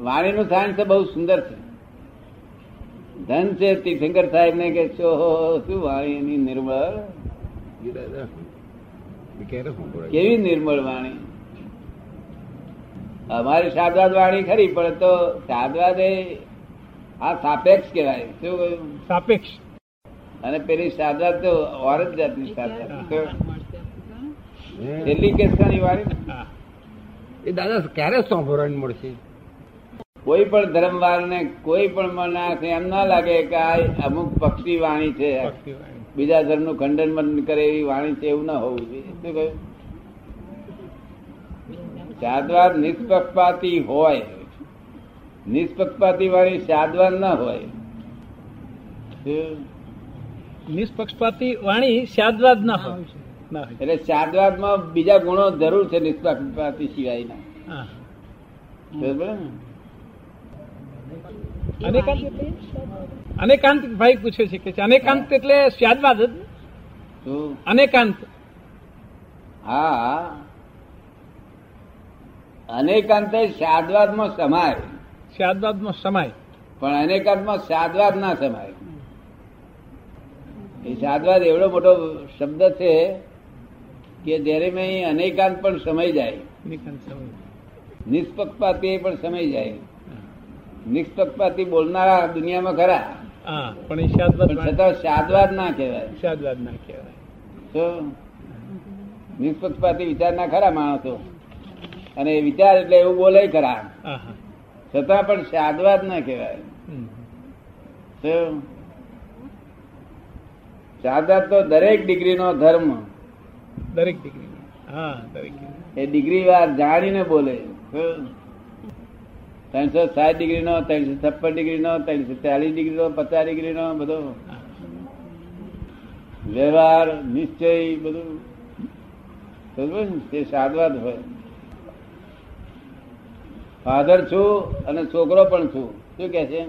વાણીનું science બહુ સુંદર છે. ધન છે તીર્થંકર સાહેબ ને કે છો શું વાણી એની નિર્મળ? કેવી નિર્મળ વાણી? અમારી શાદવાદ વાણી ખરી પણ તો શાદવાદ એ આ સાપેક્ષ કહેવાય. શું કહ્યું? સાપેક્ષ. અને પેલી શાદવાદ તો ઓર જ જાતની શાદવાદ તો હે? કેસની વાણી? એ દાદા ક્યારે સોંભરણ મળશે? કોઈ પણ ધર્મવાર ને કોઈ પણ માણસ એમ ના લાગે કે આ અમુક પક્ષી વાણી છે. બીજા ધર્મનું ખંડન બંધન કરે એવી વાણી છે એવું ના હોવું જોઈએ શું કહ્યું શાદવાદ નિષ્પક્ષપાતી હોય નિષ્પક્ષપાતી વાળી સાદવાદ ના હોય? નિષ્પક્ષપાતી વાણી સાદવાદ ના હોય એટલે શાદવાદમાં બીજા ગુણો જરૂર છે નિષ્પક્ષપાતી સિવાયના. બરાબર? અનેકાંત એટલે? અનેકાંત ભાઈ પૂછે છે કે અનેકાંત એટલે સ્યાદવાદ જ અનેકાંત. હા. અનેકાંતે શાદવાદમાં સમાય. શાદવાદમાં સમાય. પણ અનેકાંતમાં સ્યાદવાદ ના સમાય. એ સ્યાદવાદ એવડો મોટો શબ્દ છે કે જ્યારે મેં અનેકાંત પણ સમય જાય. નિષ્પક્ષપાતી પણ સમય જાય. નિષ્પક્ષપાતી બોલનારા દુનિયામાં ખરા. પણ છતાં શાદવાદ ના કહેવાય. શાદવાદ ના કહેવાય. તો નિષ્પક્ષપાતી વિચારના ખરા માણસો. અને વિચાર એટલે એવું બોલે ખરા. છતાં પણ શાદવાદ ના કહેવાય. શાદવાદ તો દરેક ડિગ્રીનો ધર્મ. દરેક ડિગ્રી હા દરેક એ ડિગ્રી વાર જાણીને બોલે. ત્રણસો સાત ડિગ્રી નો ત્રણસો છપ્પન ડિગ્રી નો ત્રણસો ચાલીસ ડિગ્રી નો પચાસ ડિગ્રી નો બધો. વ્યવહાર નિશ્ચય બધું. તે સાદવાદ હોય. ફાધર છું અને છોકરો પણ છું. શું કે છે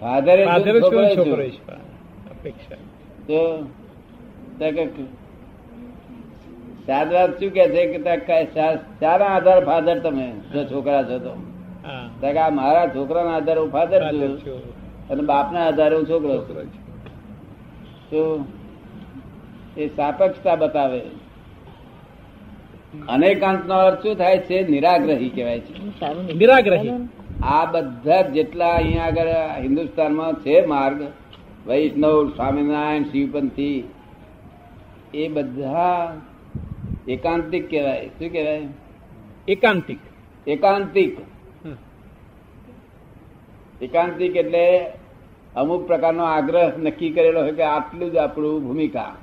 ફાધર છોકરો? અપેક્ષા. તો તે શું કે છે કે તે કઈ શા- શાના આધાર ફાધર તમે? જો છોકરા છો તો. આ મારા છોકરાના આધારે હું ફાધર ફાધર છું. અને બાપના આધારે હું છોકરો છું. તો એ સાપક્ષતા બતાવે. અનેકાંત નો અર્થ શું થાય છે? નિરાગ્રહી કહેવાય છે. નિરાગ્રહી. આ બધા જેટલા અહીંયા આગળ હિન્દુસ્તાનમાં છે માર્ગ વૈષ્ણવ સ્વામિનારાયણ શિવપંથી એ બધા એકાંતિક કહેવાય. શું કહેવાય? એકાંતિક. એકાંતિક. એકાંતિક એટલે અમુક પ્રકારનો આગ્રહ નક્કી કરેલો હોય કે આટલું જ આપણું ભૂમિકા.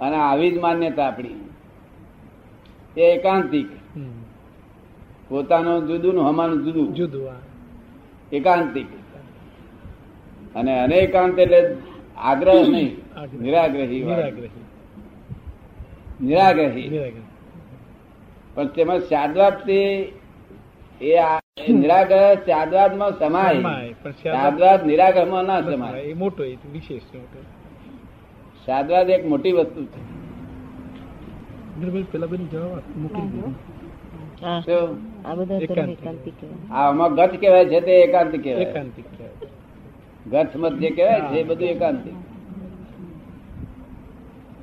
અને આવી જ માન્યતા આપણી. એ એકાંતિક. પોતાનું જુદું નું હમાનું જુદું. જુદું એકાંતિક. અને અનેકાંત એટલે આગ્રહ નહીં નિરાગ્રહી. નિરાગ્રહી. નિરાગ્રહી પણ તેમાં શાદવાદ તે એ નિરાગ્રહ શાદવાદમાં સમાય, શાદવાદ- નિરાગ્રહમાં ના સમાય. એ મોટો વિશેષ મોટો. શાદવાદ એક મોટી વસ્તુ છે. પેલા બેન જવાબ મૂકી દીધું. હા, શું? આ બધા ધર્મ એકાંતિક. એકાંતિક કહેવાય. આ આમાં ગત કહેવાય છે તે એકાંતિક કેવાય એકાંતિક કહેવાય. ગત મત જે કહેવાય છે એ બધું એકાંતિક.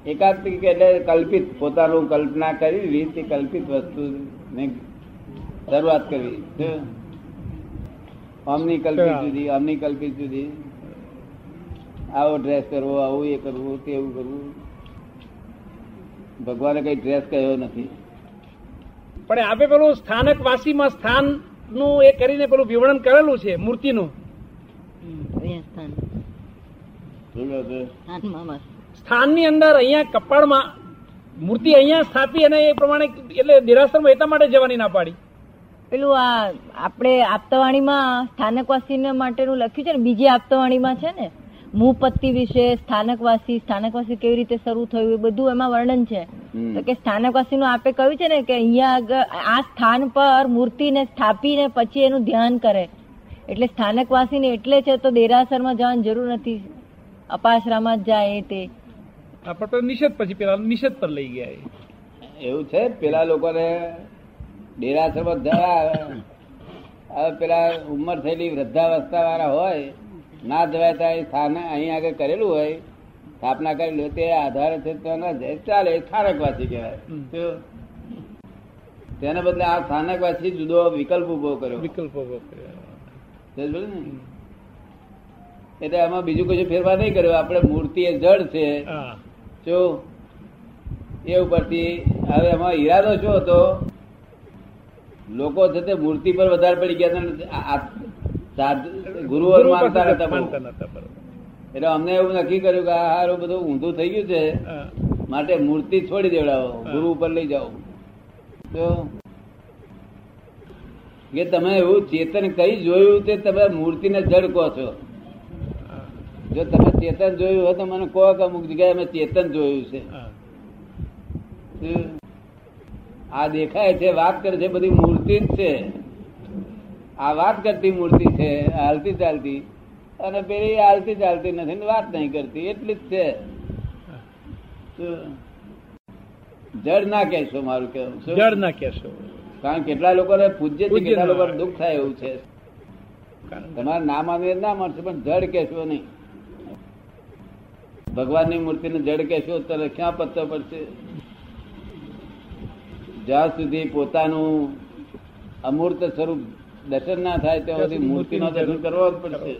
એકાંતિક એટલે કલ્પિત પોતાનું કલ્પના કરી રીતે કલ્પિત વસ્તુ શરૂઆત કરવી? આમની કલ્પિત જુદી આમની કલ્પિત જુદી આવો ડ્રેસ કરવો આવું એ કરવું તેવું કરવું. ભગવાને કઈ ડ્રેસ કહ્યો નથી. પણ આપે પેલું સ્થાનક વાસીમાં સ્થાનનું એ કરીને પેલું વિવરણ કરેલું છે મૂર્તિનું. સ્થાન. સ્થાનની અંદર અહીંયા કપાળમાં મૂર્તિ અહીંયા સ્થાપી અને એ પ્રમાણે એટલે દેરાસરમાં એટલા માટે જવાની ના પાડી. પેલું આ આપણે આપતાવાણીમાં સ્થાનકવાસી માટેનું લખ્યું છે ને બીજી આપતાવાણીમાં છે ને મુપત્તિ વિશે સ્થાનકવાસી સ્થાનકવાસી કેવી રીતે શરૂ થયું એ બધું એમાં વર્ણન છે. તો કે સ્થાનકવાસી નું આપે કહ્યું છે ને કે અહીંયા આગળ આ સ્થાન પર મૂર્તિને સ્થાપીને પછી એનું ધ્યાન કરે. એટલે સ્થાનકવાસીને એટલે છે તો દેરાસરમાં જવાની જરૂર નથી. અપાશ્રામાં જ જાય તે. આ પણ નિષેધ પછી પેલા નિષેધ પર લઈ ગયા એવું છે? પેલા લોકોને ડેરાસરમાં આવે. હવે પેલા ઉંમર થયેલી વૃદ્ધાવસ્થા વાળા હોય ના જવાય ત્યાં સ્થાને અહીં આગળ કરેલું હોય સ્થાપના કરેલી હોય તે આધારે છે તો ના જાય. ચાલે સ્થાનકવાસી કહેવાય. તેને બદલે આ સ્થાનકવાસી જુદો વિકલ્પ ઊભો કર્યો. વિકલ્પ ઊભો કર્યો? એટલે આમાં બીજું કશું ફેરફાર નહીં કર્યો. આપણે મૂર્તિ એ જડ છે. જો એ ઉપરથી હવે એમાં ઈરાદો શું હતો લોકો છે તે મૂર્તિ પર વધારે પડી ગયા હતા ને આ- આ સાધ- ગુરુઓ ગુરુ માનતા બરોબર. એટલે અમને એવું નક્કી કર્યું કે આ હારું બધું ઊંધું થઈ ગયું છે માટે મૂર્તિ છોડી દેવડાવો. ગુરુ ઉપર લઈ જાઓ તો કે તમે એવું ચેતન કઈ જોયું તે તમે મૂર્તિને જડ કહો છો. જો તમે ચેતન જોયું હોય તો મને કહો કે અમુક જગ્યાએ અમે ચેતન જોયું છે. આ દેખાય છે વાત કરે છે બધી મૂર્તિ જ છે. આ વાત કરતી મૂર્તિ છે હાલતી ચાલતી. અને પેલી હાલતી ચાલતી નથી ને વાત નહીં કરતી એટલી જ છે. જડ ના કહેશો મારું કેવું જડ ના કહેશો. કારણ કેટલા લોકોને પૂજ્ય કેટલા ના લોકોને દુઃખ થાય એવું છે. તમારા નામ આવે ના મળશે પણ જડ કહેશો નહીં. ભગવાનની મૂર્તિને જડ કહેશો ત્યારે ક્યાં પત્તો પડશે જ્યાં સુધી પોતાનું અમૂર્ત સ્વરૂપ દર્શન ના થાય ત્યાં સુધી મૂર્તિનો દર્શન કરવો જ પડશે.